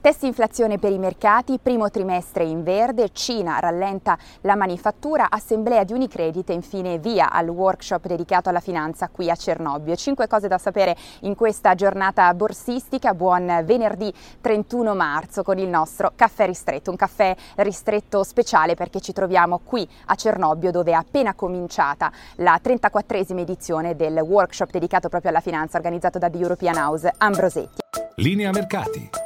Test inflazione per i mercati, primo trimestre in verde, Cina rallenta la manifattura, assemblea di Unicredit e infine via al workshop dedicato alla finanza qui a Cernobbio. Cinque cose da sapere in questa giornata borsistica. Buon venerdì 31 marzo con il nostro caffè ristretto, un caffè ristretto speciale perché ci troviamo qui a Cernobbio dove è appena cominciata la 34esima edizione del workshop dedicato proprio alla finanza organizzato da The European House Ambrosetti. Linea mercati.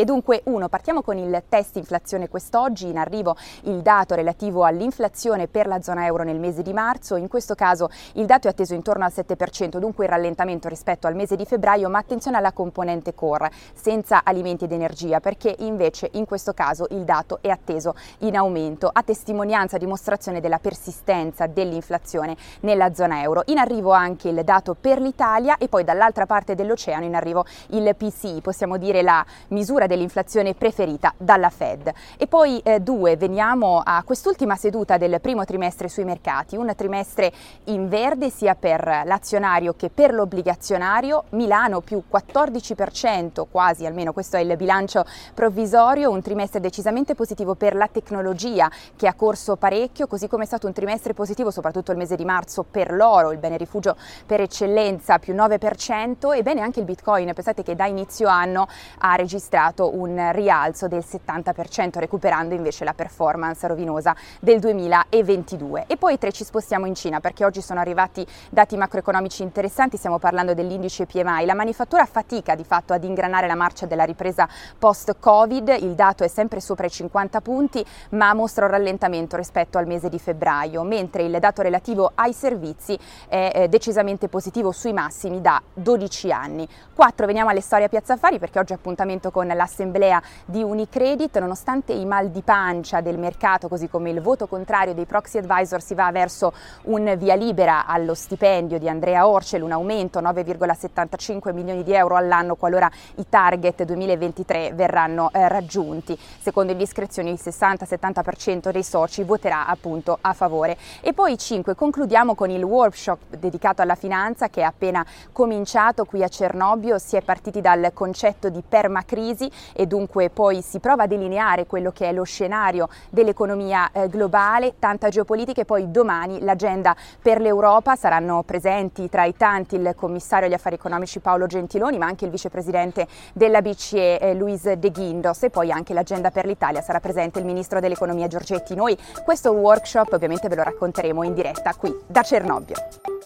E dunque, uno, partiamo con il test inflazione quest'oggi, in arrivo il dato relativo all'inflazione per la zona euro nel mese di marzo, in questo caso il dato è atteso intorno al 7%, dunque il rallentamento rispetto al mese di febbraio, ma attenzione alla componente core, senza alimenti ed energia, perché invece in questo caso il dato è atteso in aumento, a testimonianza, dimostrazione della persistenza dell'inflazione nella zona euro. In arrivo anche il dato per l'Italia e poi dall'altra parte dell'oceano in arrivo il PCI, possiamo dire la misura dell'inflazione preferita dalla Fed. E poi eh, due, veniamo a quest'ultima seduta del primo trimestre sui mercati, un trimestre in verde sia per l'azionario che per l'obbligazionario, Milano più 14%, quasi almeno questo è il bilancio provvisorio, un trimestre decisamente positivo per la tecnologia che ha corso parecchio, così come è stato un trimestre positivo soprattutto il mese di marzo per l'oro, il bene rifugio per eccellenza più 9% e bene anche il Bitcoin, pensate che da inizio anno ha registrato registrato un rialzo del 70%, recuperando invece la performance rovinosa del 2022. E poi tre ci spostiamo in Cina perché oggi sono arrivati dati macroeconomici interessanti, stiamo parlando dell'indice PMI. La manifattura fatica di fatto ad ingranare la marcia della ripresa post-Covid, il dato è sempre sopra i 50 punti, ma mostra un rallentamento rispetto al mese di febbraio, mentre il dato relativo ai servizi è eh, decisamente positivo sui massimi da 12 anni. 4. Veniamo alle storie a Piazza Affari perché oggi appuntamento con la assemblea di Unicredit, nonostante i mal di pancia del mercato, così come il voto contrario dei proxy advisor, si va verso un via libera allo stipendio di Andrea Orcel, un aumento 9,75 milioni di euro all'anno qualora i target 2023 verranno eh, raggiunti. Secondo indiscrezioni il 60-70% dei soci voterà appunto a favore. E poi 5, concludiamo con il workshop dedicato alla finanza che è appena cominciato qui a Cernobbio, si è partiti dal concetto di permacrisi e dunque poi si prova a delineare quello che è lo scenario dell'economia eh, globale, tanta geopolitica e poi domani l'agenda per l'Europa saranno presenti tra i tanti il commissario agli affari economici Paolo Gentiloni ma anche il vicepresidente della BCE eh, Luis De Guindos e poi anche l'agenda per l'Italia sarà presente il ministro dell'economia Giorgetti. Noi questo workshop ovviamente ve lo racconteremo in diretta qui da Cernobbio.